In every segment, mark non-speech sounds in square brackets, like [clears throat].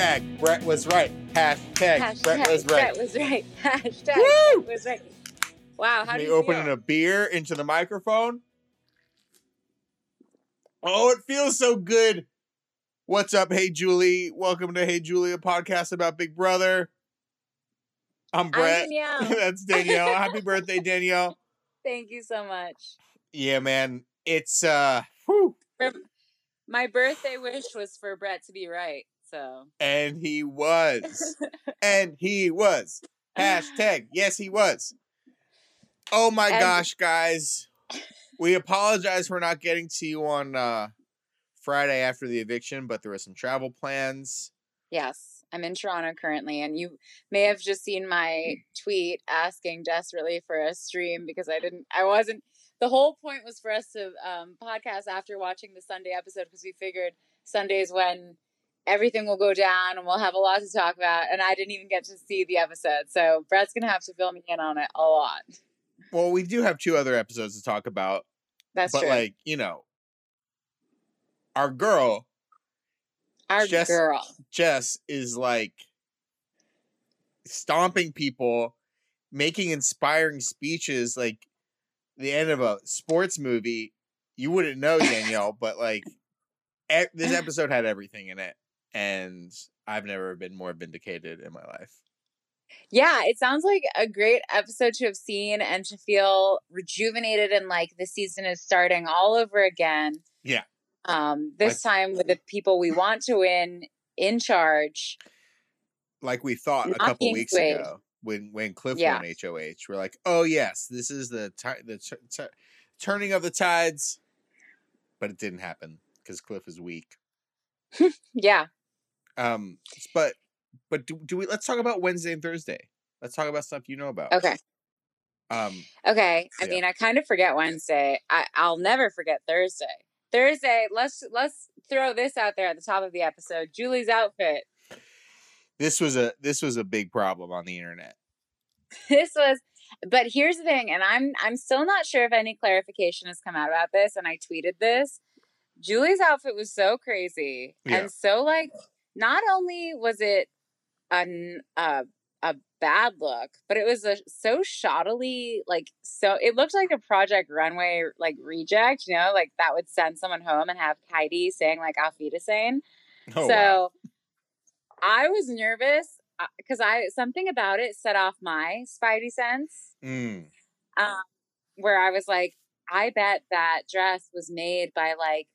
Hashtag Brett was right. Hashtag, Hashtag Brett was right. Brett was right. Hashtag Woo! Brett was right. Wow, how do Me you opening feel? a beer into the microphone. Oh, it feels so good. What's up, Hey Julie? Welcome to Hey Julie, a podcast about Big Brother. I'm I'm Brett. Danielle. [laughs] That's Danielle. Happy birthday, [laughs] Danielle. Thank you so much. Yeah, man. It's uh whew. My birthday wish was for Brett to be right. So and he was. [laughs] and he was. Hashtag yes he was. Oh my And- gosh, guys. We apologize for not getting to you on uh Friday after the eviction, but there were some travel plans. yes, I'm in Toronto currently, and you may have just seen my tweet asking desperately for a stream because I didn't. I wasn't. The whole point was for us to um, podcast after watching the Sunday episode because we figured Sundays when everything will go down and we'll have a lot to talk about. And I didn't even get to see the episode, so Brett's gonna have to fill me in on it a lot. Well, we do have two other episodes to talk about, That's but true. like, you know, our girl, Our Jess- girl. Jess, is like stomping people, making inspiring speeches like the end of a sports movie. You wouldn't know, Danielle, but like e- this [laughs] episode had everything in it. And I've never been more vindicated in my life. Yeah, it sounds like a great episode to have seen and to feel rejuvenated and like the season is starting all over again. Yeah. Um, this time with the people we [clears throat] want to win in charge. Like we thought a couple weeks swayed. ago when when Cliff Yeah. won HOH. We're like, oh yes, this is the ti- the t- t- turning of the tides. But it didn't happen because Cliff is weak. [laughs] Yeah. Um, but but do, do we? Let's talk about Wednesday and Thursday. Let's talk about stuff you know about. Okay. Um, Okay. I Yeah. mean, I kind of forget Wednesday. I, I'll never forget Thursday. Thursday, let's let's throw this out there at the top of the episode. Julie's outfit. this was a this was a big problem on the internet. [laughs] this was but here's the thing and i'm i'm still not sure if any clarification has come out about this and i tweeted this julie's outfit was so crazy Yeah. and so like not only was it an a, a bad look but it was a so shoddily like so it looked like a project runway like reject you know like that would send someone home and have heidi saying like auf wiedersehen Oh, so wow. I was nervous because I something about it set off my spidey sense, Mm, um, where I was like, I bet that dress was made by like,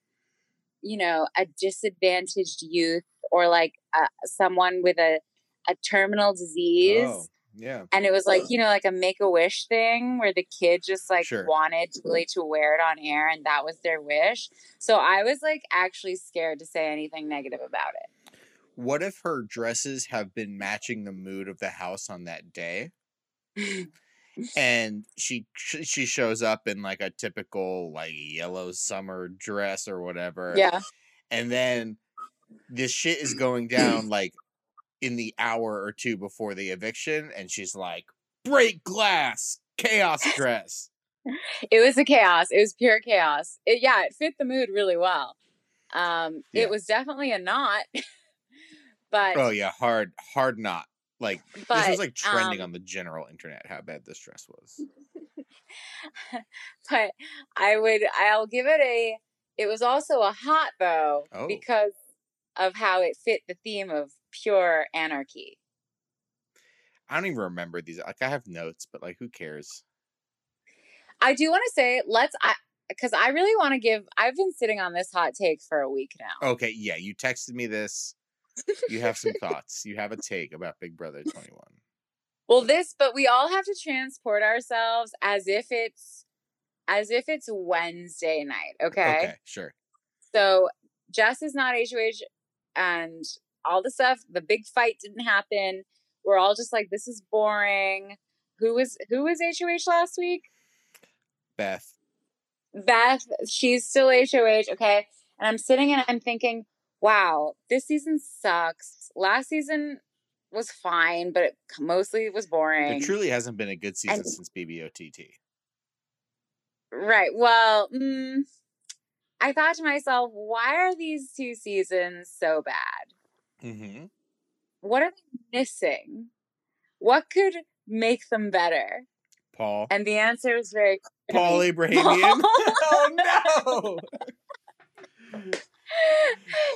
you know, a disadvantaged youth or like uh, someone with a a terminal disease. oh, yeah. And it was like, you know, like a make a wish thing where the kid just like Sure. wanted Julie to wear it on air and that was their wish. So I was like actually scared to say anything negative about it. What if her dresses have been matching the mood of the house on that day? and she she shows up in like a typical like yellow summer dress or whatever. yeah. And then this shit is [clears throat] going down like in the hour or two before the eviction and she's like break glass chaos dress. It was a chaos. It was pure chaos. It, yeah, it fit the mood really well. Um, Yeah. It was definitely a knot, [laughs] but oh yeah, hard hard not. Like but this was like trending um, on the general internet how bad this dress was. [laughs] but I would I'll give it a. It was also a hot though Oh. because of how it fit the theme of pure anarchy. I don't even remember these. Like I have notes, but like who cares? I do want to say let's I because I really want to give. I've been sitting on this hot take for a week now. Okay, yeah, you texted me this. You have some thoughts. You have a take about Big Brother 21. Well, this, but we all have to transport ourselves as if it's as if it's Wednesday night. Okay. Okay, sure. So Jess is not HOH and all the stuff, the big fight didn't happen. We're all just like, this is boring. Who was who was HOH last week? Beth. Beth, she's still HOH, okay? And I'm sitting and I'm thinking, wow, this season sucks. Last season was fine, but it mostly was boring. It truly hasn't been a good season And- since BBOTT. Right. Well, mm, I thought to myself, why are these two seasons so bad? Mm-hmm. what are they missing? What could make them better? Paul. And the answer is very Paul clear. Abrahamian. [laughs] oh no. [laughs]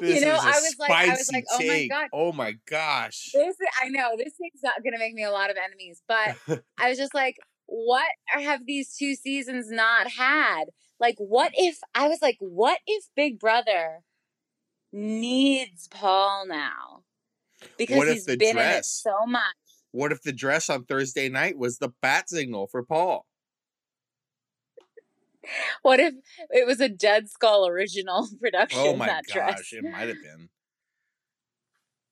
This you know, I was like, I was like, oh my god, Oh my gosh. this. Is, I know this thing's not gonna make me a lot of enemies, but [laughs] I was just like, what have these two seasons not had? Like, what if I was like, what if Big Brother needs Paul now because What he's been in it so much? What if the dress on Thursday night was the bat signal for Paul? What if it was a Dead Skull original [laughs] production? Oh my that gosh, dress. it might have been.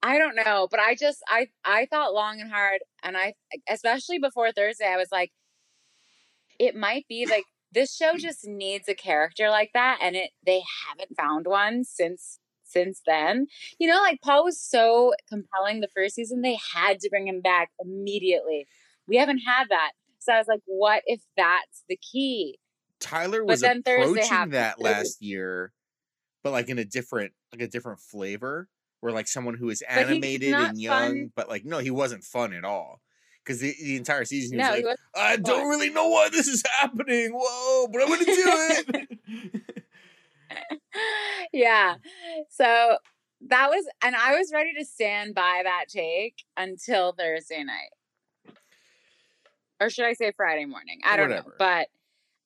I don't know, but I just I I thought long and hard, and I especially before Thursday, I was like, it might be like this show mm. just needs a character like that, and it they haven't found one since since then. You know, like Paul was so compelling the first season, they had to bring him back immediately. We haven't had that, so I was like, what if that's the key? Tyler But was then approaching that [laughs] last year, but like in a different, like a different flavor, where like someone who is animated and young, fun. but like no, he wasn't fun at all. Because the, the entire season he was No, like, was I don't really know why this is happening. Whoa, but I'm gonna do it. [laughs] yeah. So that was, and I was ready to stand by that take until Thursday night. Or should I say Friday morning? I don't Whatever. know. But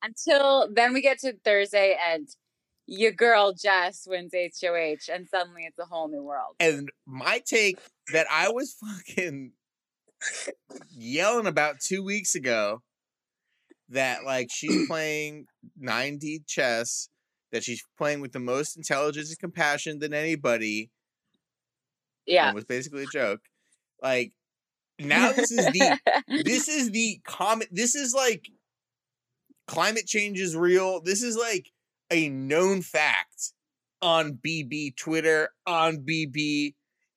until then, we get to Thursday and your girl Jess wins HOH, and suddenly it's a whole new world. and my take that I was [laughs] fucking yelling about two weeks ago that like she's [clears throat] playing 9D chess, that she's playing with the most intelligence and compassion than anybody. Yeah. It was basically a joke. Like now this is the [laughs] this is the comment this is like climate change is real. This is like a known fact on BB Twitter, on BB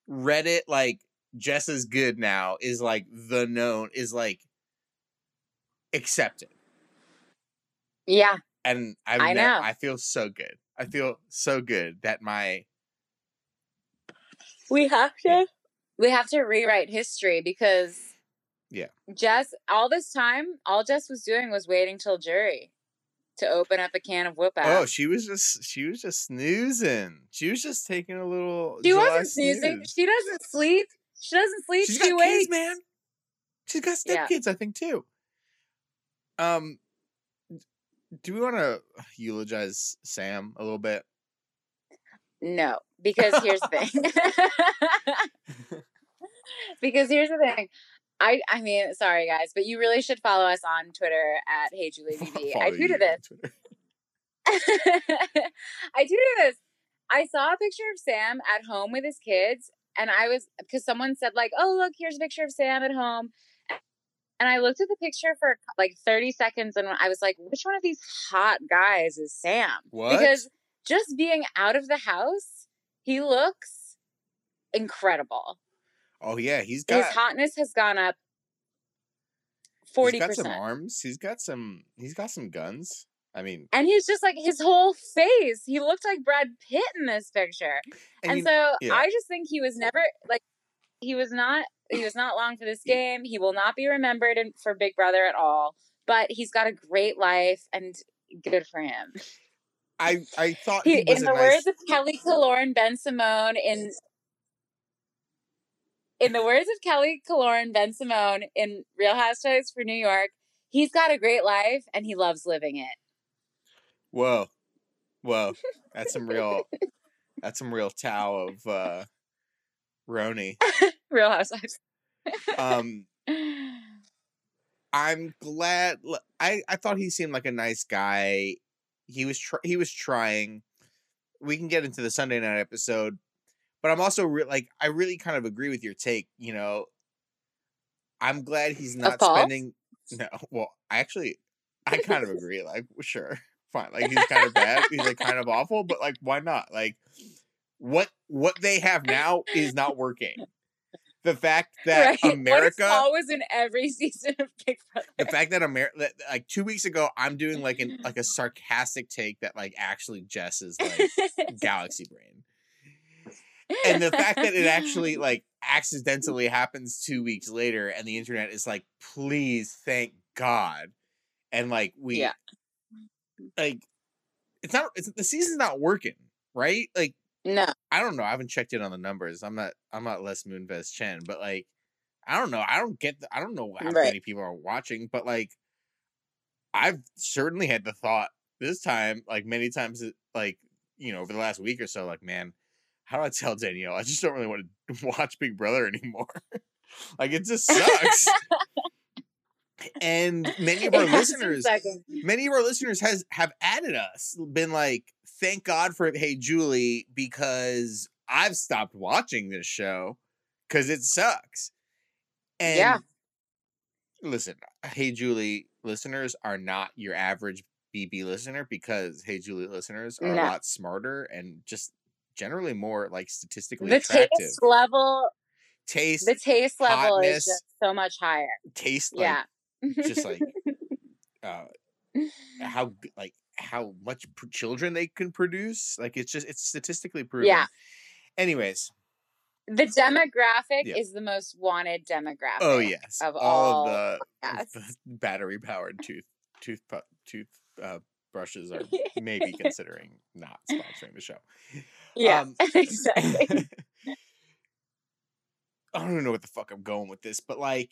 Reddit. Like Jess is good now is like the known is like accepted. yeah. And I've I ne- know. I feel so good. I feel so good that my We have to. Yeah. We have to rewrite history because. Yeah. Jess, all this time, all Jess was doing was waiting till jury to open up a can of whoop oh she was just she was just snoozing. She was just taking a little. she wasn't snoozing. snooze. She doesn't sleep. She doesn't sleep. She's she got waits. kids, man. She's got Yeah. stepkids, I think, too. Um, do we want to eulogize Sam a little bit? No, because here's the thing. [laughs] because here's the thing. I I mean, sorry guys, but you really should follow us on Twitter at Hey Julie BB. [laughs] I tweeted this. [laughs] I tweeted this. I saw a picture of Sam at home with his kids, and I was because someone said like, "Oh, look, here's a picture of Sam at home." And I looked at the picture for like 30 seconds, and I was like, "Which one of these hot guys is Sam?" What? Because just being out of the house, he looks incredible. Oh yeah, He's got his hotness has gone up he's forty got some arms. He's got some. He's got some guns. I mean, and he's just like his whole face. He looked like Brad Pitt in this picture. and, and you- so yeah. I just think he was never like he was not he was not long for this mm. game. He will not be remembered in, for Big Brother at all. But he's got a great life and good for him. I I thought he, He, was in the nice. words of Kelly Killoren Bensimon in in the words of Kelly Killoren Bensimon in Real Housewives for New York, he's got a great life and he loves living it. Whoa, whoa, [laughs] that's some real. that's some real Tao of uh, Roni. [laughs] Real Housewives. Um, [laughs] I'm glad. I I thought he seemed like a nice guy. He was tr- he was trying. We can get into the Sunday night episode, but I'm also re- like I really kind of agree with your take. You know, I'm glad he's not spending. No, well, I actually, I kind of agree. Like, sure, fine. Like he's kind of bad. He's like kind of awful, but like, why not? Like, what what they have now is not working. The fact that right. [laughs] America Paul was in every [laughs] season of Big Brother? the fact that America, like two weeks ago, I'm doing like an like a [laughs] sarcastic take that like actually Jess is like galaxy brain, and the fact that it actually like accidentally happens two weeks later and the internet is like please thank god and like we Yeah. Like it's not it's, the season's not working right like no, i don't know i haven't checked in on the numbers i'm not i'm not les moonves chen but like i don't know i don't get the, i don't know how Right. many people are watching but like i've certainly had the thought this time like many times like you know over the last week or so like man how do I tell Danielle? I just don't really want to [laughs] watch Big Brother anymore. [laughs] like it just [laughs] sucks. And many [laughs] of our It has some listeners, many of our listeners has have added us, been like, "Thank God for Hey Julie," because I've stopped watching this show because it sucks. And Yeah. listen, Hey Julie listeners are not your average BB listener because Hey Julie listeners are No. a lot smarter and just generally more like statistically The attractive. taste level, taste, the taste level hotness, is just so much higher. taste, like yeah. Just like [laughs] uh how like how much pr- children they can produce like it's just it's statistically proven Yeah. anyways the demographic Yeah. is the most wanted demographic. oh yes Of all, all of the, [laughs] the battery powered tooth tooth pu- tooth uh brushes are [laughs] maybe considering not sponsoring the show Yeah, Um, exactly. i don't even know what the fuck i'm going with this but like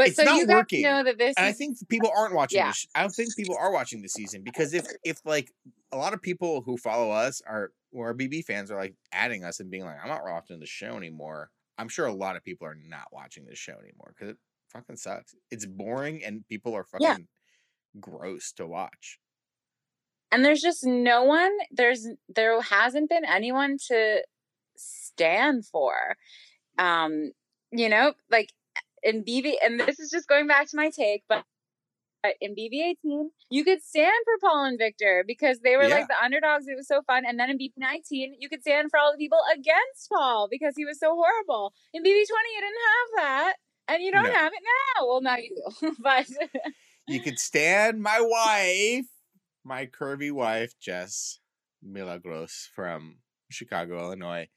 But It's so not you guys working. know that this and I think people aren't watching Yeah. this. I don't think people are watching this season because if if like a lot of people who follow us are or are BB fans are like adding us and being like, I'm not watching the show anymore. I'm sure a lot of people are not watching this show anymore because it fucking sucks. It's boring and people are fucking Yeah. gross to watch. and there's just no one there's there hasn't been anyone to stand for um you know like in bb and this is just going back to my take but in bb18 you could stand for paul and victor because they were Yeah. like the underdogs it was so fun and then in bb19 you could stand for all the people against paul because he was so horrible in bb20 you didn't have that and you don't No. have it now well now you do [laughs] but You could stand my wife, my curvy wife, Jess Milagros from Chicago, Illinois.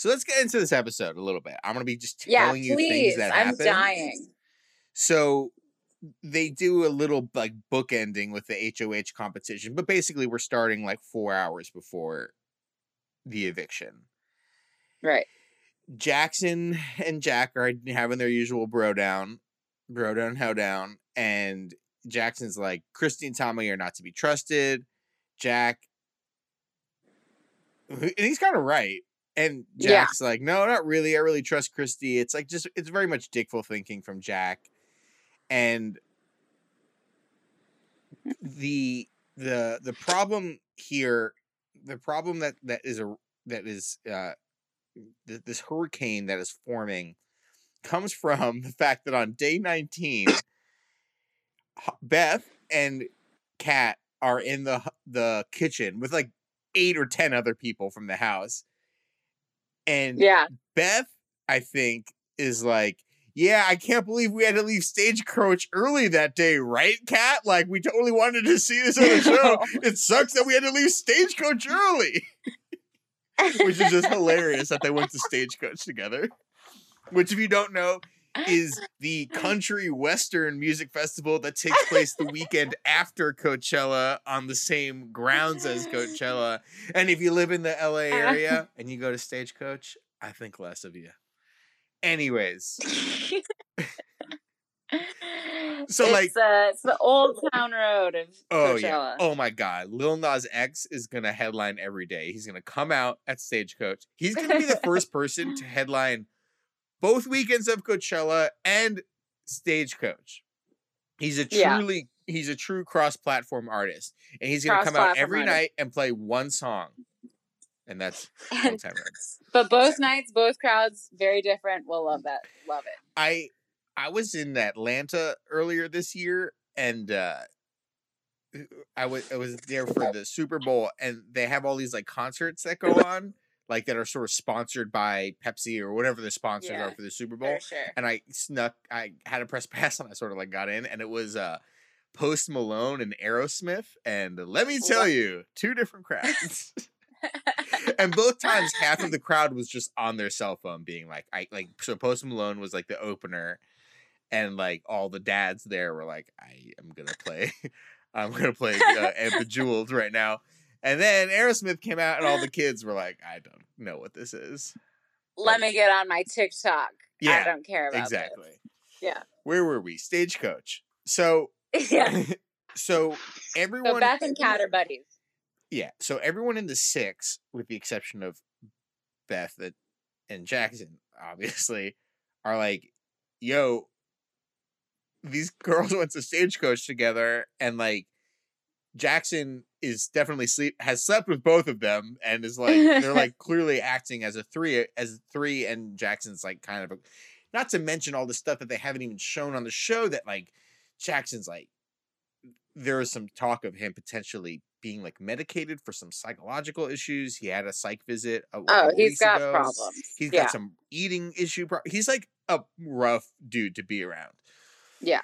So let's get into this episode a little bit. I'm gonna be just yeah telling you things that i'm happen. dying So they do a little like bookending with the HOH competition, but basically we're starting like four hours before the eviction. right Jackson and Jack are having their usual bro down, bro down, how down, and Jackson's like, Christie and Tommy are not to be trusted. Jack, and he's kind of right. And Yeah. Jack's like, no, not really. I really trust Christie. It's like just, it's very much dickful thinking from Jack. And the the the problem here, the problem that that is a that is uh th- this hurricane that is forming comes from the fact that on day 19 Beth and Kat are in the the kitchen with like eight or ten other people from the house and yeah Beth I think is like yeah, I can't believe we had to leave Stagecoach early that day, right, Kat? Like, we totally wanted to see this other [laughs] show. It sucks that we had to leave Stagecoach early which is just [laughs] hilarious that they went to Stagecoach together. Which, if you don't know, is the [laughs] country western music festival that takes place the weekend after Coachella on the same grounds as Coachella. And if you live in the LA area and you go to Stagecoach, I think less of you. Anyways, [laughs] So, it's, like- uh, it's the old town road of oh Coachella. yeah, oh my God, Lil Nas X is gonna headline every day. He's gonna come out at Stagecoach. He's gonna be the first person to headline both weekends of Coachella and Stagecoach. He's a Yeah. truly he's a true cross-platform artist, and he's gonna come out every artist. night and play one song, and that's [laughs] And- but both nights, both crowds, very different. We'll love that. Love it. I I was in Atlanta earlier this year and uh I was I was there for the Super Bowl and they have all these like concerts that go on like that are sort of sponsored by Pepsi or whatever the sponsors Yeah, are for the Super Bowl. Sure. And I snuck I had a press [laughs] pass and I sort of like got in and it was uh Post Malone and Aerosmith and let me tell What? you, two different crowds. [laughs] [laughs] and both times half of the crowd was just on their cell phone being like i like so post malone was like the opener and like all the dads there were like i am gonna play i'm gonna play uh, and bejeweled right now and then aerosmith came out and all the [laughs] kids were like i don't know what this is Let me get on my TikTok. Yeah, I don't care about it. exactly Yeah. where were we stagecoach so [laughs] yeah. [laughs] so everyone So Beth and Kat are buddies. Yeah. So everyone in the six, with the exception of Beth and Jackson, obviously, are like, yo, these girls went to stagecoach together and like Jackson is definitely sleep has slept with both of them and is like they're like [laughs] clearly acting as a three as three and Jackson's like kind of a not to mention all the stuff that they haven't even shown on the show that like Jackson's like there is some talk of him potentially being like medicated for some psychological issues. He had a psych visit. A, Oh, he's got ago. problems. He's yeah. got some eating issue. Pro- he's like a rough dude to be around. Yeah.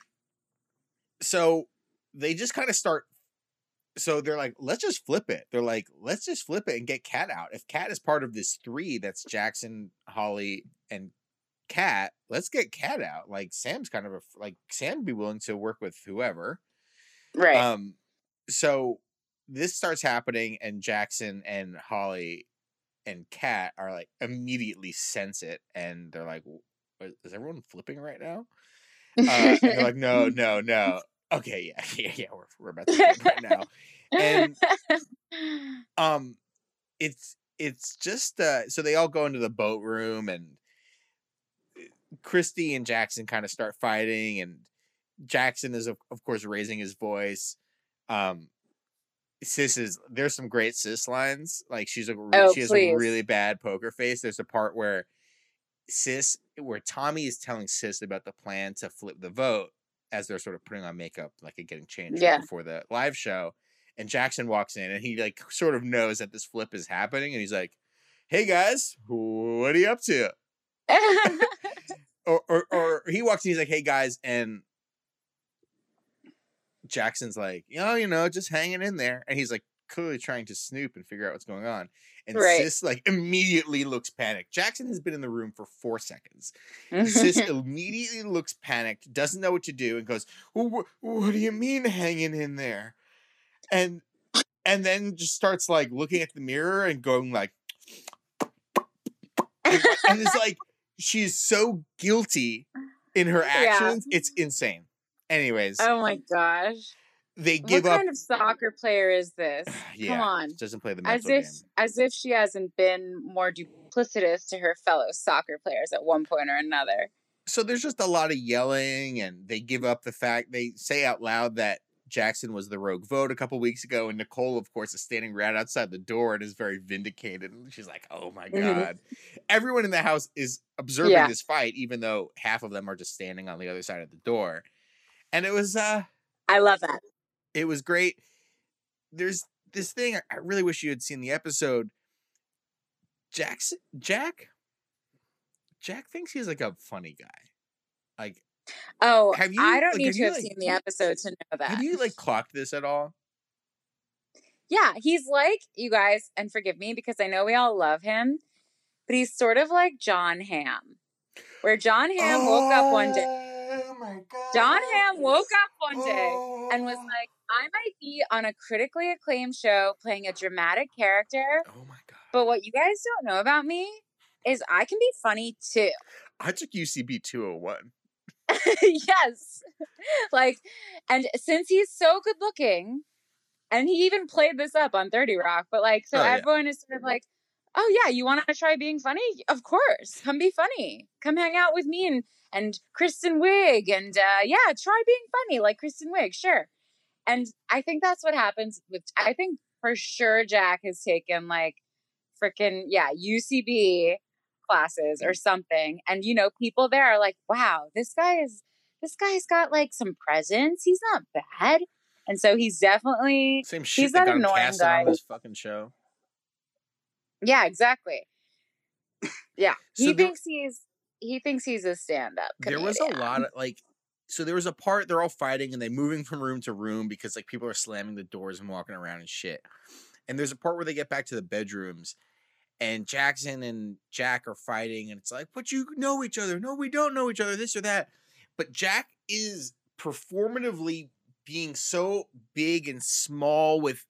So they just kind of start. So they're like, let's just flip it. They're like, let's just flip it and get Kat out. If Kat is part of this three, that's Jackson, Holly, and Kat. Let's get Kat out. Like Sam's kind of a like Sam be willing to work with whoever. right. Um, so this starts happening, and Jackson and Holly and Kat are like immediately sense it, and they're like, "Is everyone flipping right now?" Uh, they're like, [laughs] "No, no, no." Okay, yeah, [laughs] yeah, yeah. We're we're about to right now, and [laughs] um, it's it's just uh, so they all go into the boat room, and uh, Christie and Jackson kind of start fighting, and Jackson is of, of course raising his voice. Um, sis is there's some great sis lines. Like she's a Oh, she has please. a really bad poker face. There's a part where sis where Tommy is telling sis about the plan to flip the vote as they're sort of putting on makeup, like and getting changed Yeah. before the live show. And Jackson walks in and he like sort of knows that this flip is happening, and he's like, "Hey guys, what are you up to?" [laughs] or, or or he walks in, he's like, "Hey guys," and Jackson's like, "You know, you know, just hanging in there," and he's like clearly trying to snoop and figure out what's going on. And Right. Sis like immediately looks panicked. Jackson has been in the room for four seconds. Sis [laughs] immediately looks panicked, doesn't know what to do, and goes, well, wh- "What do you mean hanging in there?" And and then just starts like looking at the mirror and going like, and, and it's like she's so guilty in her Yeah. actions. It's insane. Anyways, oh my gosh. They What give up. kind of soccer player is this? [sighs] yeah, Come on. doesn't play the As if game. as if she hasn't been more duplicitous to her fellow soccer players at one point or another. so there's just a lot of yelling and they give up the fact they say out loud that Jackson was the rogue vote a couple weeks ago and Nicole of course is standing right outside the door and is very vindicated and she's like oh my Mhm. god everyone in the house is observing Yeah. this fight even though half of them are just standing on the other side of the door and it was uh I love that. It was great there's this thing I- really wish you had seen the episode Jackson Jack Jack thinks he's like a funny guy like Oh, Have you- I don't like, need to have like- seen the episode to know that. Have you like clocked this at all? Yeah, he's like you guys, and forgive me because I know we all love him, but he's sort of like John Hamm. where John Hamm woke up one day. Oh. Oh my god. John Hamm woke up one day and was Oh. like, I might be on a critically acclaimed show playing a dramatic character, Oh my god. but what you guys don't know about me is I can be funny too. I took UCB 201. [laughs] yes. Like, and since he's so good looking, and he even played this up on 30 Rock, but like, so Oh, yeah. everyone is sort of like, oh yeah, you want to try being funny? Of course. Come be funny. Come hang out with me and, and Kristen Wiig. And uh, yeah, try being funny like Kristen Wiig. Sure. And I think that's what happens with, I think for sure Jack has taken like freaking, yeah, UCB classes or something. And, you know, people there are like, wow, this guy is, this guy's got like some presence. He's not bad. And so he's definitely, Same shit He's that that annoying casted on guy. this fucking show. Yeah, exactly. Yeah. So he there- thinks he's, he thinks he's a stand up. There was a lot of like so there was a part they're all fighting and they're moving from room to room because like people are slamming the doors and walking around and shit. And there's a part where they get back to the bedrooms and Jackson and Jack are fighting, and it's like, but you know each other. No, we don't know each other, this or that. But Jack is performatively being so big and small with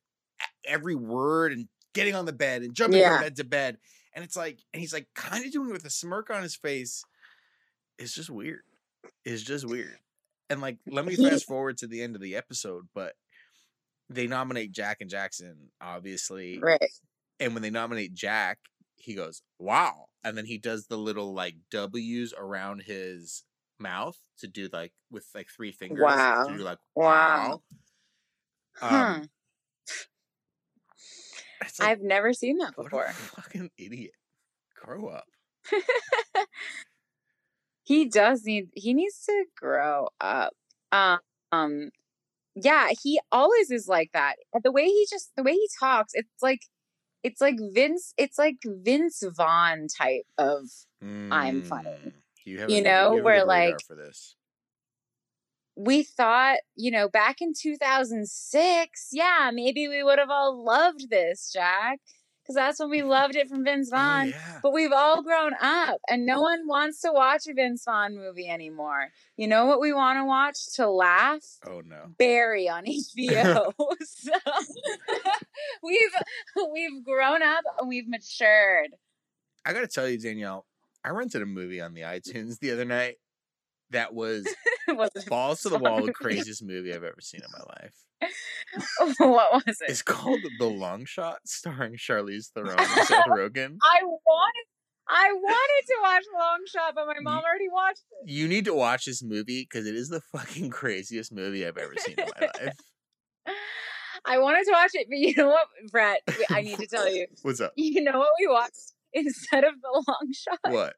every word and getting on the bed and jumping Yeah. from bed to bed. And it's like, and he's like kind of doing it with a smirk on his face. It's just weird. It's just weird. And like, let me fast forward to the end of the episode, but they nominate Jack and Jackson, obviously. Right. And when they nominate Jack, he goes, "Wow!" And then he does the little like W's around his mouth to do like with like three fingers. Wow. To do like Wow. wow. Um, it's like, I've never seen that before. a fucking idiot. Grow up. [laughs] he does need he needs to grow up. Um, um yeah, he always is like that. The way he just the way he talks, it's like it's like Vince it's like Vince Vaughn type of I'm funny. Mm, You, have You know, you where, like, for this. We thought, you know, back in 2006, yeah, maybe we would have all loved this, Jack, because that's when we loved it from Vince Oh, Vaughn. yeah. But we've all grown up and no one wants to watch a Vince Vaughn movie anymore. You know what we want to watch to laugh? Oh no. Barry on [laughs] HBO. [laughs] so [laughs] we've we've grown up and we've matured. I gotta tell you, Danielle, I rented a movie on the mm. iTunes the other night that was [laughs] Was it- to the wall, the craziest movie I've ever seen in my life. [laughs] what was it? It's called The Long Shot, starring Charlize [laughs] Theron and Seth Rogen. I wanted I wanted to watch Long Shot, but my mom already watched it. You need to watch this movie because it is the fucking craziest movie I've ever seen in my life. I wanted to watch it, but you know what, Brett? I need to tell you. What's up? You know what we watched instead of the long shot? What?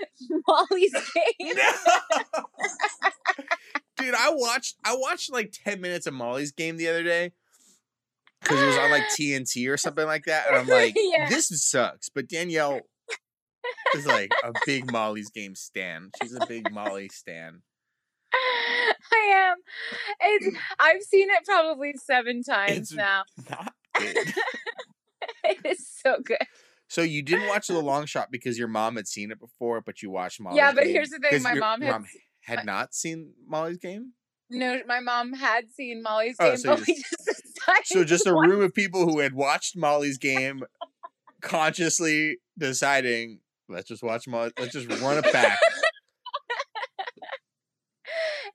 [laughs] Molly's game. No! Dude, I watched I watched like 10 minutes of Molly's game the other day. Because it was on like [gasps] TNT or something like that. And I'm like, [laughs] Yeah. this sucks. But Danielle is like a big Molly's game stan. She's a big Molly stan. I am. It's mm. I've seen it probably seven times It's- now. Not good. [laughs] it is so good. So you didn't watch the [laughs] long shot because your mom had seen it before, but you watched Molly's game. Yeah, but game here's the thing: my mom had had not seen Molly's game. No, my mom had seen Molly's Oh, game, so but [laughs] just. So just a room of people who had watched Molly's [laughs] game, consciously deciding, let's just watch Molly. Let's just run it back.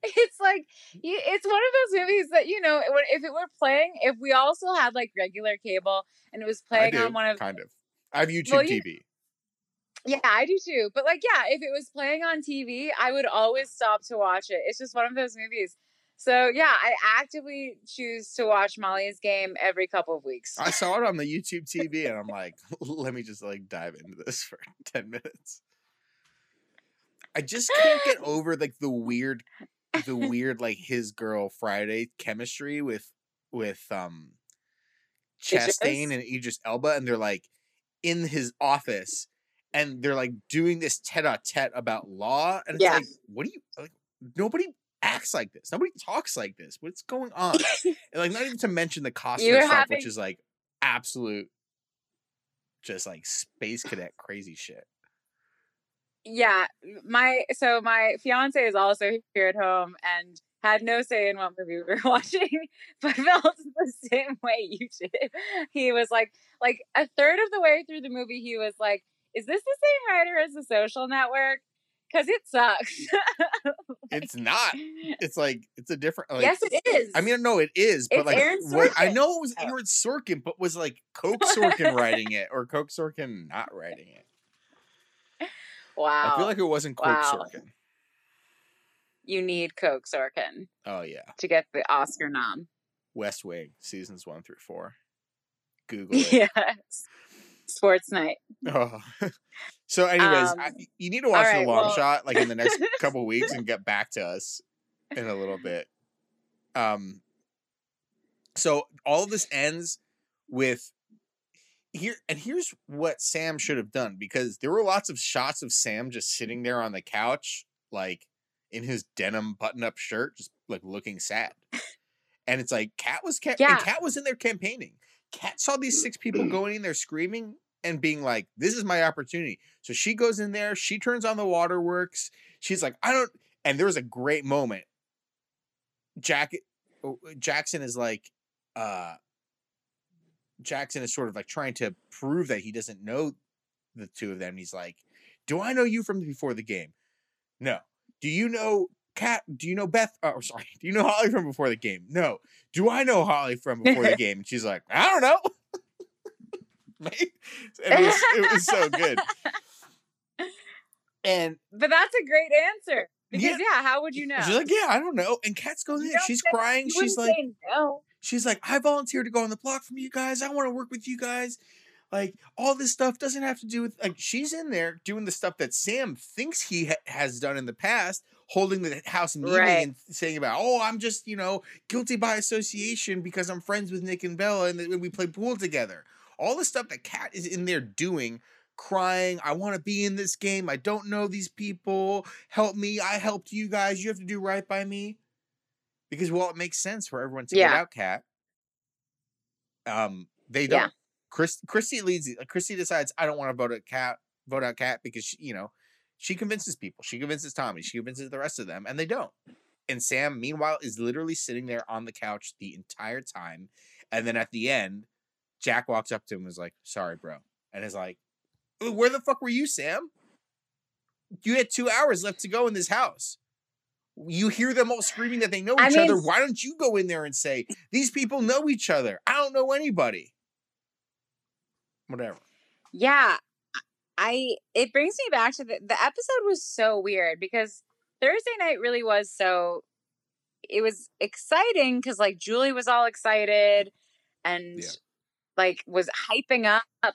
It's like it's one of those movies that you know, if it were playing, if we also had like regular cable and it was playing do, on one of kind of. I have YouTube Well, you- TV. Yeah, I do too. But like, yeah, if it was playing on TV, I would always stop to watch it. It's just one of those movies. So yeah, I actively choose to watch Molly's game every couple of weeks. I saw it on the YouTube [laughs] TV, and I'm like, [laughs] let me just like dive into this [laughs] for ten minutes. I just can't get over like the weird, the weird like his girl Friday chemistry with with um Chastain and Idris Elba, and they're like in his office, and they're like doing this tete-a-tete about law, and it's Yeah. like, what do you like? Nobody acts like this. Nobody talks like this. What's going [laughs] on? and like, not even to mention the costume You're stuff, which is like absolute, just like space cadet crazy shit. yeah, my so my fiance is also here at home and had no say in what movie we were [laughs] watching, but felt [laughs] the same way you did. He was like, like a third of the way through the movie, he was like, "Is this the same writer as The Social Network? Because it sucks." [laughs] It's not. It's like it's a different. Like, yes, it is. I mean, no, it is, but It's like, what, I know it was. Aaron Sorkin, but was like Coke Sorkin writing it or Coke Sorkin not writing it? wow, I feel like it wasn't Coke Wow. Sorkin. You need Coke Sorkin Oh yeah, to get the Oscar nom. West Wing seasons one through four. [laughs] Google it. yes, Sports Night. Oh. [laughs] so, anyways, I, Um, you need to watch alright, the long well- shot like in the next couple [laughs] weeks and get back to us in a little bit. Um. So all of this ends with here, and here's what Sam should have done because there were lots of shots of Sam just sitting there on the couch, like in his denim button-up shirt, just like looking sad. And it's like Kat was ca- Yeah. and Kat was in there campaigning. Kat saw these six people [clears throat] going in there screaming and being like, "This is my opportunity." So she goes in there. She turns on the waterworks. She's like, "I don't." And there was a great moment. Jack oh, Jackson is like, uh, Jackson is sort of like trying to prove that he doesn't know the two of them. He's like, "Do I know you from before the game?" No. Do you know Kat? Do you know Beth? Oh, sorry. Do you know Holly from before the game? No. Do I know Holly from before the [laughs] game? And she's like, I don't know. [laughs] it, was, it was so good. And but that's a great answer because yeah, yeah how would you know? She's like, yeah, I don't know. And Kat's going in. She's say, crying. She's like, no. She's like, I volunteered to go on the block from you guys. I want to work with you guys. Like all this stuff doesn't have to do with like she's in there doing the stuff that Sam thinks he ha- has done in the past, holding the house meeting right. and saying about, oh, I'm just you know guilty by association because I'm friends with Nick and Bella and we play pool together. All the stuff that Kat is in there doing crying. I want to be in this game. I don't know these people. Help me. I helped you guys. You have to do right by me. Because well, it makes sense for everyone to yeah. get out Kat. Um, they don't. Yeah. Chris Christie leads. Christie decides I don't want to vote out cat Vote out cat because she, you know she convinces people. She convinces Tommy. She convinces the rest of them, and they don't. And Sam, meanwhile, is literally sitting there on the couch the entire time. And then at the end, Jack walks up to him and is like, "Sorry, bro," and is like, where the fuck were you, Sam? You had two hours left to go in this house. You hear them all screaming that they know each mean, other. Why don't you go in there and say, These people know each other? I don't know anybody. Whatever. Yeah. I it brings me back to the the episode was so weird because Thursday night really was so it was exciting because like Julie was all excited and yeah. like was hyping up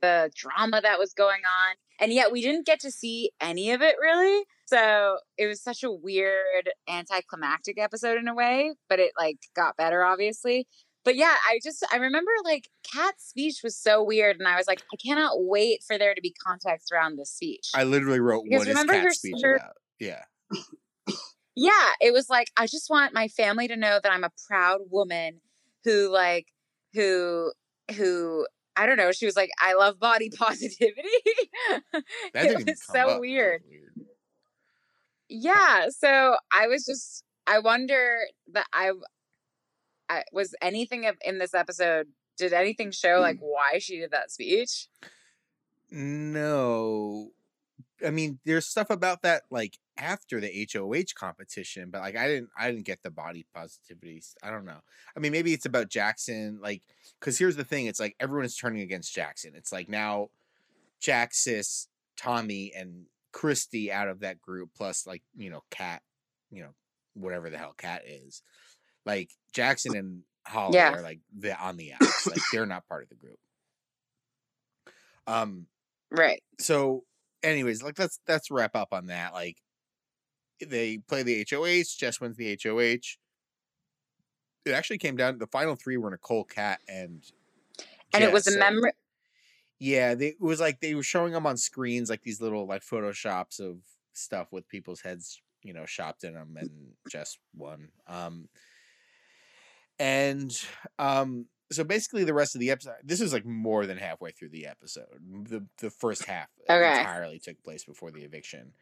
the drama that was going on. And yet we didn't get to see any of it really. So it was such a weird anticlimactic episode in a way, but it like got better obviously. But yeah, I just I remember like Kat's speech was so weird, and I was like, I cannot wait for there to be context around this speech. I literally wrote because what is Kat's speech her, about? Yeah. [coughs] yeah, it was like I just want my family to know that I'm a proud woman who like who who I don't know. She was like, "I love body [laughs] positivity." [laughs] that it was so weird. Weird. Yeah, so I was just I wonder that I, I was anything in this episode. Did anything show like mm. why she did that speech? No, I mean, there's stuff about that like after the HOH competition, but like I didn't I didn't get the body positivity. I don't know. I mean, maybe it's about Jackson, like because here's the thing: it's like everyone is turning against Jackson. It's like now Jaxis, Tommy, and Christie out of that group, plus like you know Kat, you know whatever the hell Kat is. Like Jackson and Holly yeah. are like the on the outs. like they're not part of the group. Um. Right. So anyways, like let's let's wrap up on that. Like they play the HOH, Jess wins the HOH. It actually came down the final three were Nicole Kat and And Jess, it was a memory yeah, they, it was like they were showing them on screens like these little like photoshops of stuff with people's heads, you know, shopped in them and Jess won. Um and um so basically the rest of the episode this is like more than halfway through the episode the the first half okay. entirely took place before the eviction.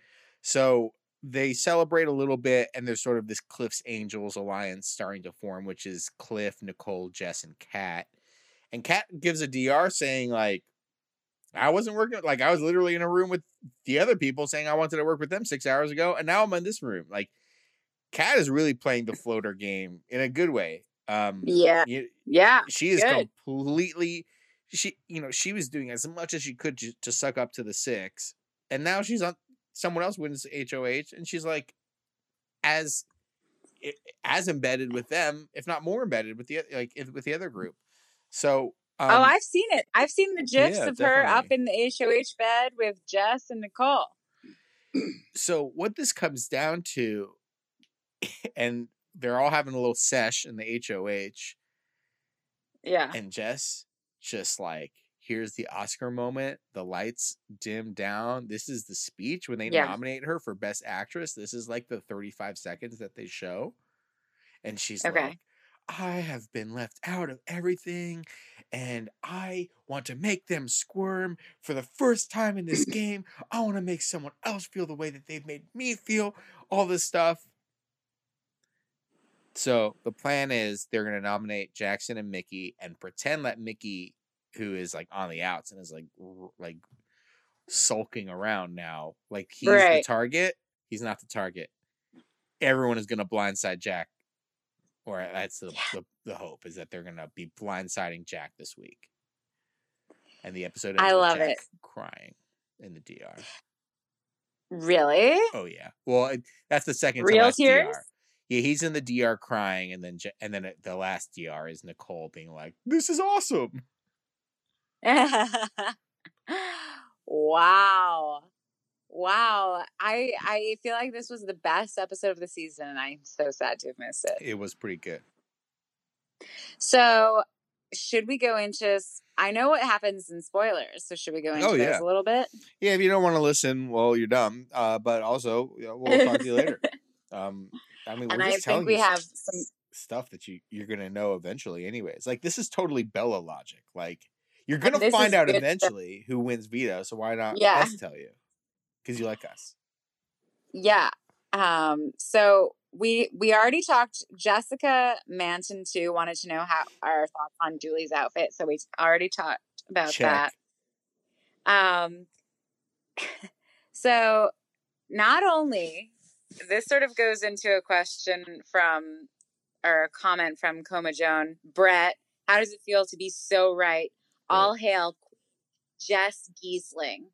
So they celebrate a little bit and there's sort of this cliff's angels alliance starting to form which is cliff nicole jess and kat. And kat gives a dr saying like i wasn't working like i was literally in a room with the other people saying i wanted to work with them six hours ago and now i'm in this room. Like kat is really playing the floater game in a good way um, yeah, you, yeah, she is good. completely. She, you know, she was doing as much as she could to, to suck up to the six, and now she's on. Someone else wins HOH, and she's like, as as embedded with them, if not more embedded with the like with the other group. So oh, um, oh, I've seen it. I've seen the gifs yeah, of definitely. her up in the HOH bed with Jess and Nicole. So what this comes down to, [laughs] and they're all having a little sesh in the HOH. Yeah. And Jess just like, here's the Oscar moment. The lights dim down. This is the speech when they yeah. nominate her for Best Actress. This is like the 35 seconds that they show. And she's okay. like, I have been left out of everything and I want to make them squirm for the first time in this [clears throat] game. I want to make someone else feel the way that they've made me feel, all this stuff. So the plan is they're going to nominate Jackson and Michie and pretend that Michie, who is like on the outs and is like like sulking around now, like he's Right. the target. He's not the target. Everyone is going to blindside Jack, or that's the, the the hope is that they're going to be blindsiding Jack this week. And the episode ends I love Jack it. crying in the DR. Really? Oh yeah. Well, it, that's the second Real tears? DR. Yeah, he's in the DR crying, and then and then the last DR is Nicole being like, "This is awesome." [laughs] wow. Wow. I I feel like this was the best episode of the season and I'm so sad to have missed it. It was pretty good. So, should we go into I know what happens in spoilers, so should we go into Oh, yeah. a little bit? Yeah, if you don't want to listen, well, you're dumb. Uh, but also, you know, we'll talk to you later. [laughs] Um, I mean, we're and I think we have some stuff that you you're gonna know eventually, anyways. Like this is totally Bella logic. Like you're gonna find out good stuff. eventually who wins veto. So why not Yeah. us tell you? Because you like us. Yeah. Um, so we we already talked Jessica Manton too wanted to know how our thoughts on Julie's outfit. So we already talked about Check. that. Um [laughs] so not only this sort of goes into a question from or a comment from Coma Joan, Brett, how does it feel to be so right? All hail Jess Giesling.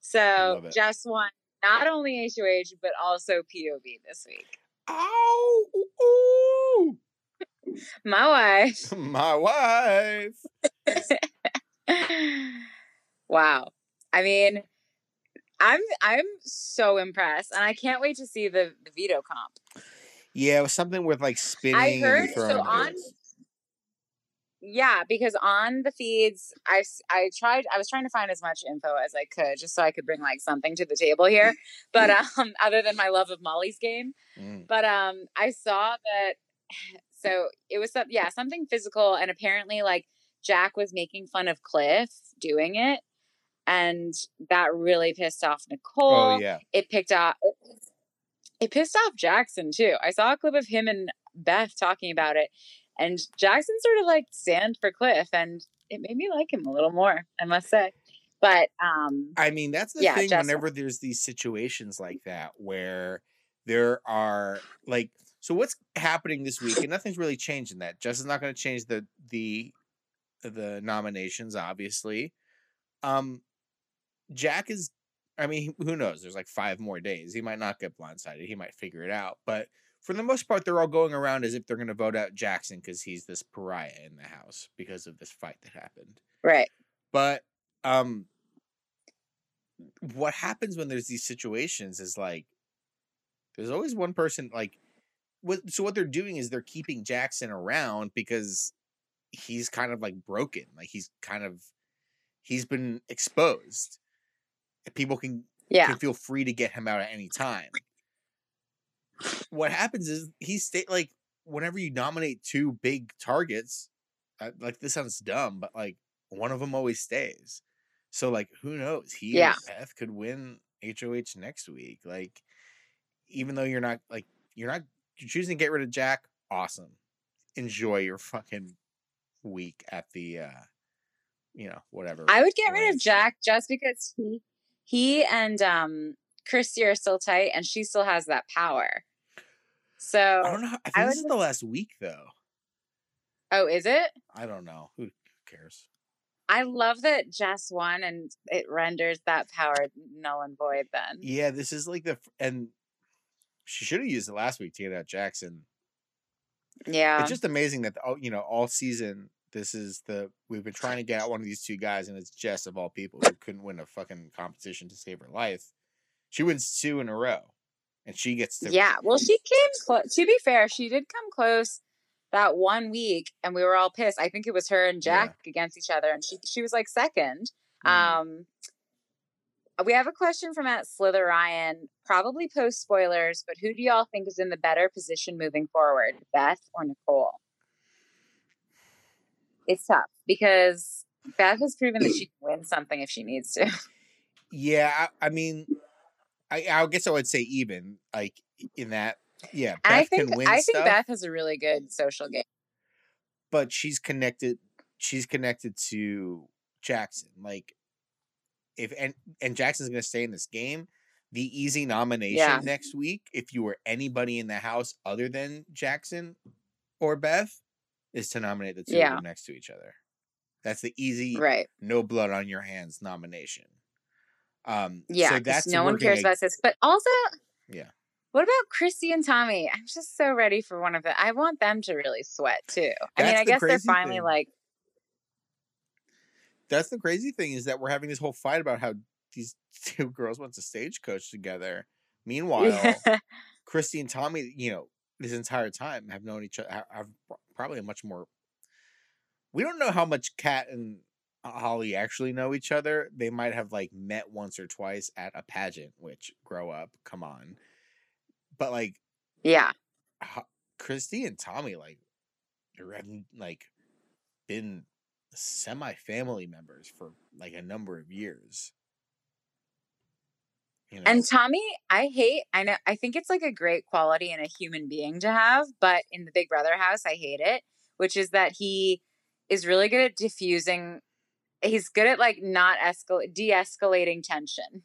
So. Jess won not only HOH but also POV this week. Ow! Ooh, My wife. [laughs] My wife. [laughs] wow. I mean, I'm I'm so impressed, and I can't wait to see the the veto comp. Yeah, it was something with like spinning. I heard so on. things. Yeah, because on the feeds, I I tried. I was trying to find as much info as I could, just so I could bring like something to the table here. [laughs] But um, [laughs] other than my love of Molly's game, Mm. but um, I saw that. [sighs] So it was some yeah something physical, and apparently like Jack was making fun of Cliff doing it, and that really pissed off Nicole Oh yeah. it picked off it pissed off Jackson too. I saw a clip of him and Beth talking about it, and Jackson sort of like stand for Cliff, and it made me like him a little more, I must say. But um, I mean, that's the Yeah, thing. Jess- Whenever there's these situations like that, where there are like, so what's happening this week, and nothing's really changing that. Jess is not going to change the the the nominations, obviously. Um, Jack is. I mean, who knows? There's like five more days. He might not get blindsided. He might figure it out. But for the most part, they're all going around as if they're going to vote out Jackson because he's this pariah in the house because of this fight that happened. right, But um what happens when there's these situations is like there's always one person like what so what they're doing is they're keeping Jackson around because he's kind of like broken. Like he's kind of he's been exposed. People can yeah, can feel free to get him out at any time. [sighs] What happens is he stay like whenever you nominate two big targets, like this sounds dumb, but like one of them always stays. So like who knows? He Yeah. or Beth could win HOH next week. Like even though you're not like you're not you're choosing to get rid of Jack, awesome. Enjoy your fucking week at the uh you know, whatever. I would get rid of. Jack just because he he and um Christie are still tight, and she still has that power. So, I don't know. I think I this is the last week though. oh, is it? I don't know. Who cares? I love that Jess won, and it renders that power null and void. Then, Yeah, this is like the and she should have used it last week to get out Jackson. yeah, It's just amazing that oh, you know all season this is the we've been trying to get out one of these two guys, and it's Jess of all people who couldn't win a fucking competition to save her life. She wins two in a row, and she gets to Yeah, well, she came close. To be fair, she did come close that one week, and we were all pissed. I think it was her and Yeah. Jack against each other, and she she was like second. Mm. Um, we have a question from at Slither Ryan, probably post spoilers, but who do y'all think is in the better position moving forward, Beth or Nicole? It's tough because Beth has proven that she can win something if she needs to. [laughs] Yeah, I, I mean, I, I guess I would say even like in that. Yeah, Beth I think can win I think stuff, Beth has a really good social game. but she's connected. She's connected to Jackson. Like, if and and Jackson's gonna stay in this game. The easy nomination Yeah. next week, if you were anybody in the house other than Jackson or Beth, is to nominate the two Yeah. of them next to each other. That's the easy Right. no blood on your hands nomination. Um, Yeah. so that's no one cares ag- about this. But also Yeah. What about Christie and Tommy? I'm just so ready for one of them. I want them to really sweat too. I mean, I the guess they're finally thing. like, That's the crazy thing is that we're having this whole fight about how these [laughs] two girls went to stagecoach together. Meanwhile, [laughs] yeah, Christie and Tommy, you know, this entire time have known each other. Have probably a much more. We don't know how much Kat and Holly actually know each other. They might have like met once or twice at a pageant. Which grow up, come on. But like yeah, Christie and Tommy, like, have like been semi family members for like a number of years. You know, And Tommy, I hate. I know. I think it's like a great quality in a human being to have, but in the Big Brother house, I hate it. Which is that he is really good at diffusing. He's good at like not escal de-escalating tension,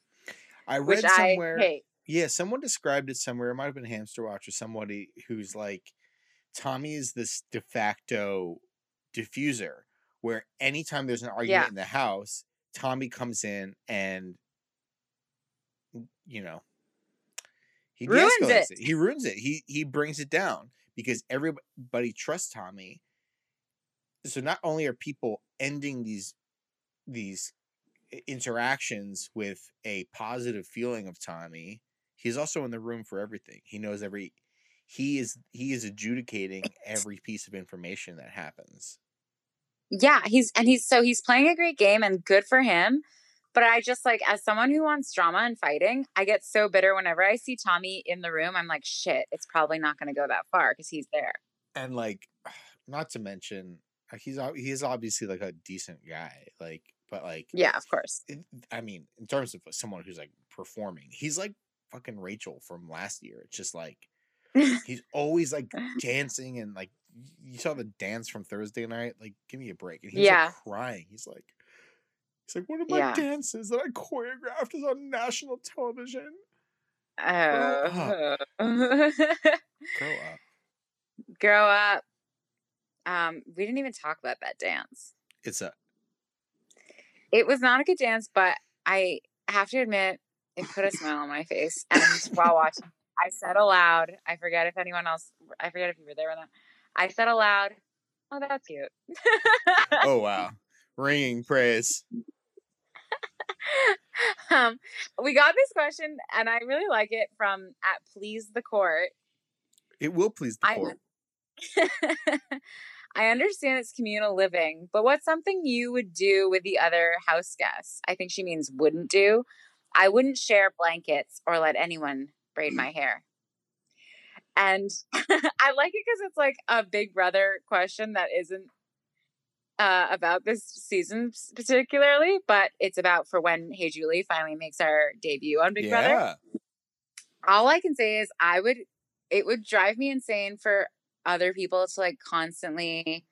I read I somewhere. hate. Yeah, someone described it somewhere. It might have been Hamster Watch or somebody who's like, Tommy is this de facto diffuser, where anytime there's an argument Yeah. in the house, Tommy comes in and, you know, he Ruins de-escalates it. He ruins it. He he brings it down because everybody trusts Tommy. So not only are people ending these these interactions with a positive feeling of Tommy, he's also in the room for everything. He knows every he is he is adjudicating every piece of information that happens. Yeah, he's and he's so he's playing a great game and good for him. But I just like as someone who wants drama and fighting, I get so bitter whenever I see Tommy in the room. I'm like, shit, it's probably not going to go that far because he's there. And like [sighs] not to mention uh, he's he's obviously like a decent guy. Like but like Yeah, of course. it, I mean, in terms of someone who's like performing, he's like fucking Rachel from last year. It's just like [laughs] he's always like dancing and like you saw the dance from Thursday night. Like, give me a break. And he's Yeah. like crying. He's like, he's like, one of my Yeah. dances that I choreographed is on national television. Oh. Grow up. [laughs] Grow up. Um, we didn't even talk about that dance. It's a It was not a good dance, but I have to admit, it put a smile on my face. And while watching, I said aloud, I forget if anyone else, I forget if you were there or not. I said aloud, oh, that's cute. oh [laughs] wow, ringing praise. [laughs] um, we got this question, and I really like it from at Please the Court. It will please the I- court. [laughs] I understand it's communal living, but what's something you would do with the other house guests? I think she means wouldn't do. I wouldn't share blankets or let anyone braid my hair. And [laughs] I like it because it's like a big brother question that isn't uh, about this season particularly, but it's about for when Hey Julie finally makes our debut on Big Brother all I can say is I would it would drive me insane for other people to like constantly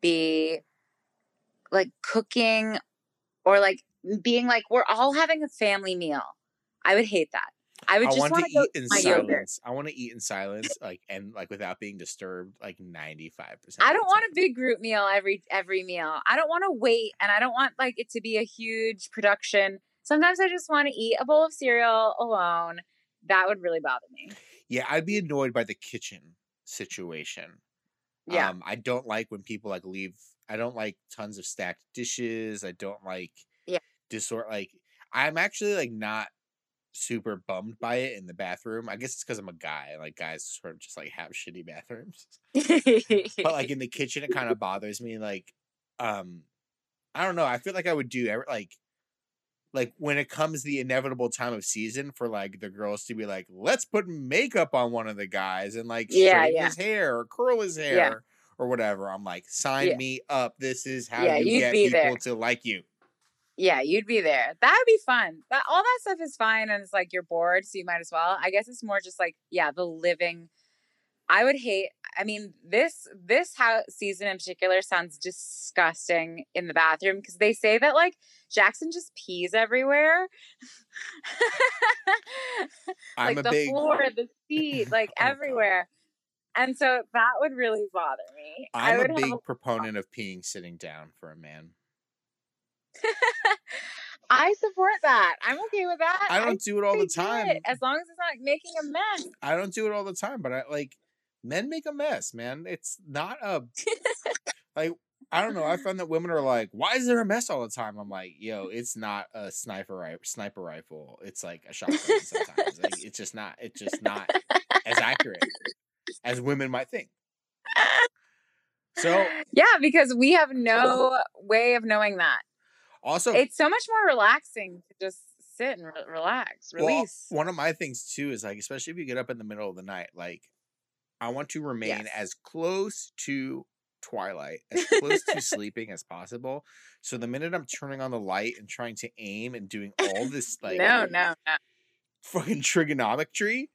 be like cooking or like being like we're all having a family meal. I would hate that. I would I just want want to eat in my yogurt. silence. I want to eat in silence, like and like without being disturbed, like ninety five percent. I don't want a big group meal every every meal. I don't want to wait and I don't want like it to be a huge production. Sometimes I just want to eat a bowl of cereal alone. That would really bother me. Yeah, I'd be annoyed by the kitchen situation. Yeah. Um, I don't like when people like leave. I don't like tons of stacked dishes. I don't like Yeah. disort. Like I'm actually like not super bummed by it in the bathroom. I guess it's because I'm a guy. Like guys sort of just like have shitty bathrooms. But like in the kitchen, it kind of [laughs] bothers me. Like, um, I don't know. I feel like I would do every like. Like when it comes the inevitable time of season for like the girls to be like, let's put makeup on one of the guys and like Yeah, straighten yeah. his hair or curl his hair or whatever, I'm like, sign Yeah. me up. This is how Yeah, you you'd get people there. to like you. Yeah, you'd be there. That would be fun. That all that stuff is fine, and it's like you're bored, so you might as well. I guess it's more just like yeah, the living. I would hate. I mean, this this house season in particular sounds disgusting in the bathroom because they say that like Jackson just pees everywhere, [laughs] I'm like the big floor, the seat, like [laughs] Oh, everywhere. And so that would really bother me. I I'm would a big proponent of peeing sitting down for a man. [laughs] I support that. I'm okay with that. I don't do it all the time. it, as long as it's not making a mess. I don't do it all the time, but I like men make a mess, man. It's not a [laughs] like I don't know. I found that women are like, "Why is there a mess all the time?" I'm like, "Yo, it's not a sniper rifle. Sniper rifle. It's like a shotgun. Sometimes like, it's just not. It's just not as accurate as women might think." So [laughs] yeah, because we have no way of knowing that. Also, It's so much more relaxing to just sit and re- relax, well, release. one of my things too is like, especially if you get up in the middle of the night, like I want to remain Yes. as close to twilight, as close to [laughs] sleeping as possible. So the minute I'm turning on the light and trying to aim and doing all this like no, no, no. fucking trigonometry,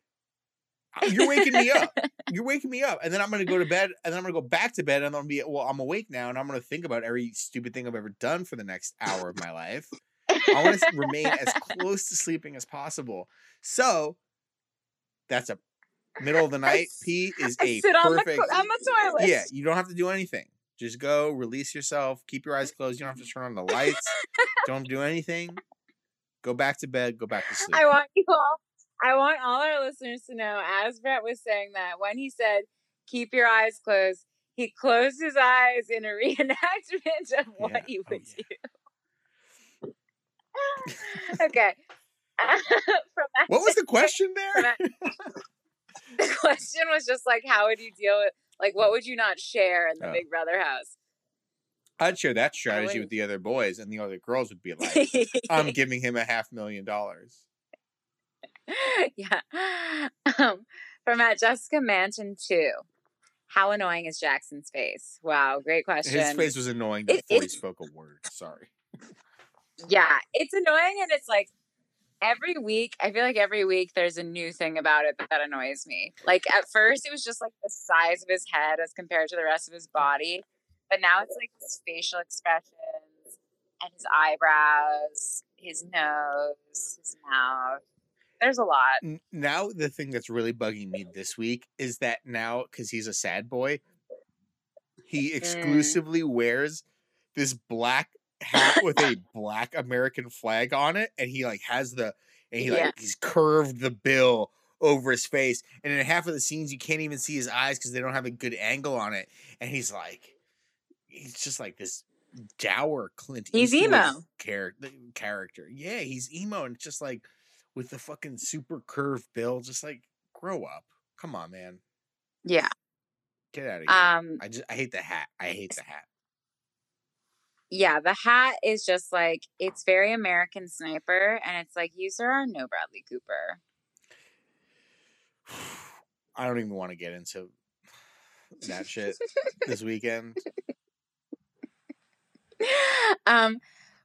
you're waking me up. [laughs] You're waking me up, and then I'm gonna go to bed, and then I'm gonna go back to bed, and I'm gonna be well. I'm awake now, and I'm gonna think about every stupid thing I've ever done for the next hour of my life. I want to remain as close to sleeping as possible. So that's a middle of the night pee is I a sit on the, perfect. on the toilet. yeah, you don't have to do anything. Just go, release yourself, keep your eyes closed. You don't have to turn on the lights. [laughs] don't do anything. Go back to bed. Go back to sleep. I want you all. I want all our listeners to know, as Brett was saying that, when he said, keep your eyes closed, he closed his eyes in a [laughs] reenactment of what Yeah. he Oh, would yeah. do. [laughs] okay. [laughs] What was the question there? the question was just like, how would you deal with, like, what would you not share in the Oh. Big Brother house? I'd share that strategy with the other boys, and the other girls would be like, "I'm giving him a half million dollars." [laughs] yeah. Um, from at Jessica Mansion 2. How annoying is Jackson's face? Wow, great question. His face was annoying It- before he spoke a word. Sorry. Yeah, it's annoying and it's like every week, I feel like every week there's a new thing about it that annoys me. Like at first it was just like the size of his head as compared to the rest of his body, but now it's like his facial expressions and his eyebrows, his nose, his mouth. There's a lot. N- Now the thing that's really bugging me this week is that now because he's a sad boy, he Mm. exclusively wears this black hat with a [laughs] black American flag on it, and he like has the and he like Yeah. he's curved the bill over his face, and in half of the scenes you can't even see his eyes because they don't have a good angle on it, and he's like he's just like this dour Clint. He's Eastwood emo. Character, character. Yeah, he's emo, and it's just like with the fucking super curved bill. Just like grow up. Come on, man. Yeah. Get out of here. Um I just I hate the hat. I hate the hat. yeah, the hat is just like it's very American sniper and it's like you sir are no Bradley Cooper. [sighs] I don't even want to get into [sighs] that shit this weekend. [laughs] um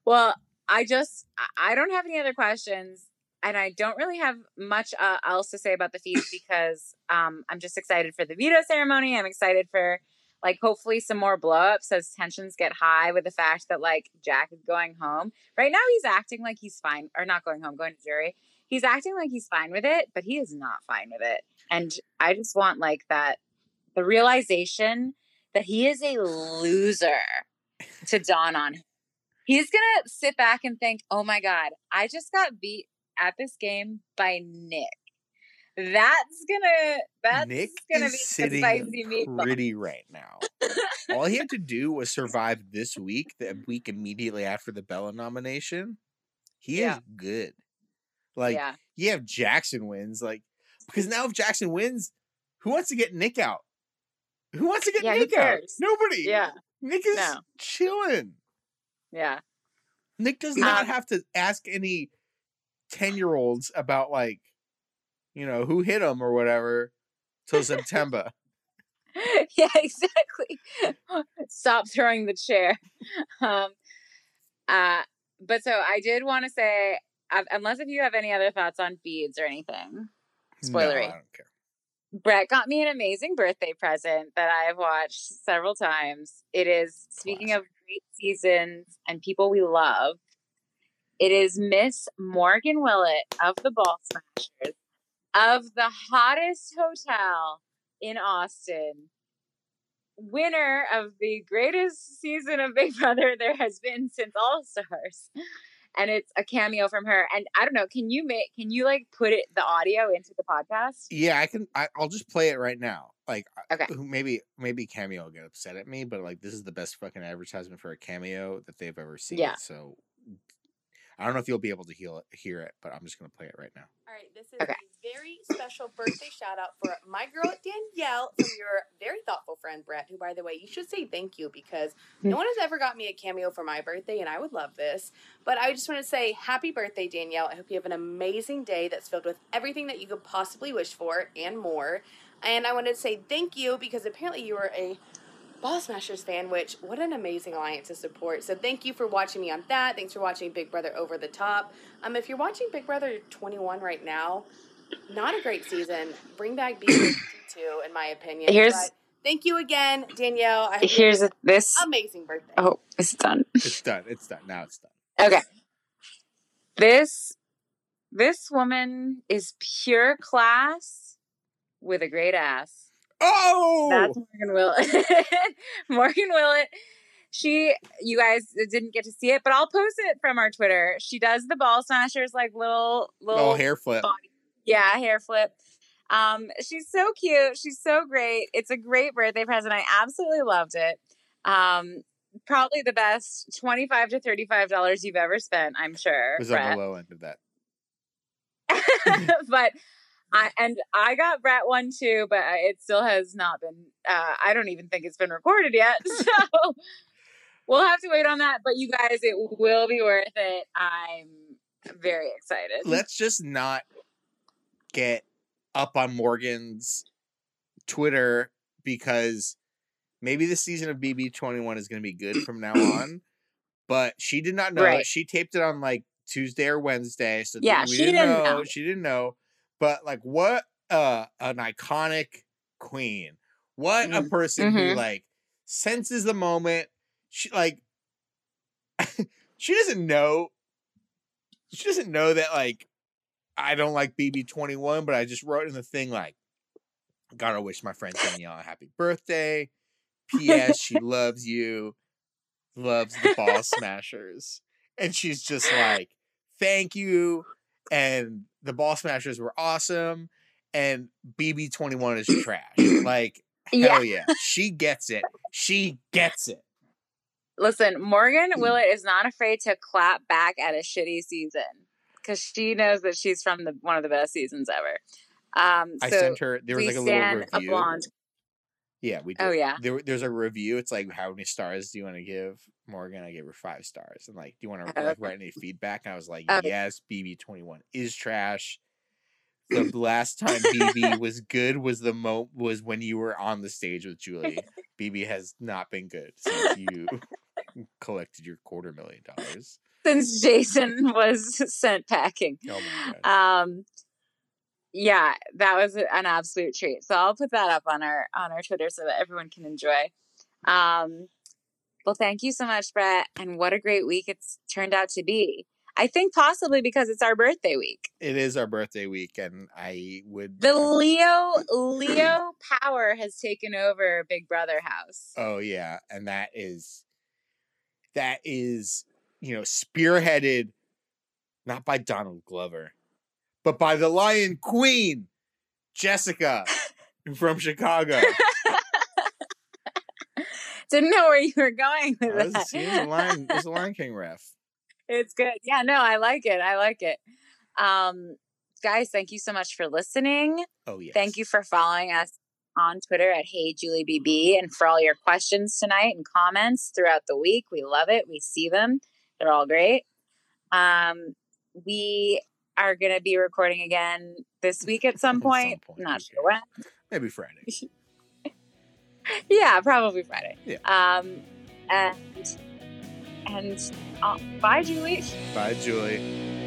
well i just I- i don't have any other questions and i don't really have much uh, else to say about the feast because um i'm just excited for the veto ceremony. I'm excited for like hopefully some more blowups as tensions get high with the fact that like jack is going home. Right now he's acting like he's fine or not going home going to jury. He's acting like he's fine with it but he is not fine with it. And i just want like that the realization that he is a loser to dawn on him. He's gonna sit back and think, "Oh my god, I just got beat at this game by Nick." That's gonna that's Nick gonna is be sitting the spicy meatball. pretty [laughs] right now. All he had to do was survive this week, the week immediately after the Bella nomination. He Yeah. is good. Like yeah, you have Jackson wins, like because now if Jackson wins, who wants to get Nick out? Who wants to get Yeah, Nick out? Nobody. yeah, Nick is No. chilling. yeah. Nick does not Um, have to ask any 10 year olds about, like, you know, who hit them or whatever till September. [laughs] yeah, exactly. [laughs] Stop throwing the chair. [laughs] Um, uh, but so I did want to say, unless if you have any other thoughts on feeds or anything, spoilery. No, I don't care. Brett got me an amazing birthday present that I have watched several times. It is speaking of great seasons and people we love. It is Miss Morgan Willett of the Ball Smashers of the hottest hotel in Austin, winner of the greatest season of Big Brother [laughs] there has been since All Stars. And it's a cameo from her. And I don't know, can you make can you like put it the audio into the podcast? Yeah, I can. I, I'll just play it right now. Like, Okay. maybe maybe Cameo will get upset at me, but like, this is the best fucking advertisement for a Cameo that they've ever seen. Yeah. So, I don't know if you'll be able to heal it, hear it, but I'm just gonna play it right now. All right, this is Okay. a very special birthday shout out for my girl Danielle from your very thoughtful friend Brett, who, by the way, you should say thank you because hmm. no one has ever got me a cameo for my birthday, and I would love this. But I just want to say happy birthday, Danielle. I hope you have an amazing day that's filled with everything that you could possibly wish for and more. And I wanted to say thank you because apparently you are a Ball Smashers fan, which what an amazing alliance to support. So thank you for watching me on that. Thanks for watching Big Brother Over the Top. Um, if you're watching Big Brother 21 right now, not a great season. Bring back B two, in my opinion. Here's- But thank you again, Danielle. I hope Here's have this amazing birthday. Oh, it's done. It's done. It's done. Now it's done. Okay. This this woman is pure class with a great ass. Oh, That's Morgan Willett. [laughs] Morgan Willett. She, you guys didn't get to see it, but I'll post it from our Twitter. She does the ball smashers like little little oh, hair flip. body. Yeah, hair flip. Um, she's so cute. She's so great. It's a great birthday present. I absolutely loved it. Um, probably the best twenty-five to thirty-five dollars you've ever spent. I'm sure. It was on the low end of that. [laughs] but I and I got Brett one too, but it still has not been. Uh, I don't even think it's been recorded yet, [laughs] so we'll have to wait on that. But you guys, it will be worth it. I'm very excited. Let's just not get up on Morgan's Twitter because maybe the season of BB21 is going to be good from now on. [clears throat] But she did not know. Right. She taped it on like Tuesday or Wednesday. So Yeah, we she didn't, didn't know. know. She didn't know. But like, what uh, an iconic queen! What a Mhm. person who Mhm. like senses the moment. She like [laughs] she doesn't know. She doesn't know that like I don't like BB21, but I just wrote in the thing like, gotta wish my friend Danielle a happy birthday. P.S. she [laughs] loves you, loves the ball smashers. And she's just like, thank you. And the ball smashers were awesome. And BB21 is [clears throat] trash. Like, Yeah. hell yeah. She gets it. She gets it. Listen, Morgan Mm. Willett is not afraid to clap back at a shitty season because she knows that she's from the one of the best seasons ever. Um, I so sent her, there was like a little a review. blonde. Yeah, we did. Oh yeah, there, there's a review. It's like, how many stars do you want to give Morgan? I gave her five stars. And like, do you want to [laughs] like write any feedback? And I was like, Okay. yes, BB21 is trash. The [laughs] last time BB was good was the mo was when you were on the stage with Julie. [laughs] BB has not been good since you collected your quarter million dollars. since Jason was sent packing. Oh my god. Um, yeah, that was an absolute treat. So I'll put that up on our on our Twitter so that everyone can enjoy. Um, well, thank you so much, Brett, and what a great week it's turned out to be. I think possibly because it's our birthday week. It is our birthday week, and I would. The Leo [clears throat] Leo power has taken over Big Brother house. Oh yeah, and that is that is you know spearheaded not by Donald Glover, but by the Lion Queen, Jessica [laughs] from Chicago. Didn't know where you were going with this that. was a Lion, was a Lion King ref. [laughs] It's good. Yeah, no, I like it. I like it. Um, guys, thank you so much for listening. Oh yes. Thank you for following us on Twitter at Hey Julie BB and for all your questions tonight and comments throughout the week. We love it. We see them. They're all great. Um, we are going to be recording again this week at some At some point. point, Not sure when. Maybe Friday. [laughs] [laughs] Yeah, probably Friday. Yeah. Um, and and uh, bye, Julie. Bye, Julie.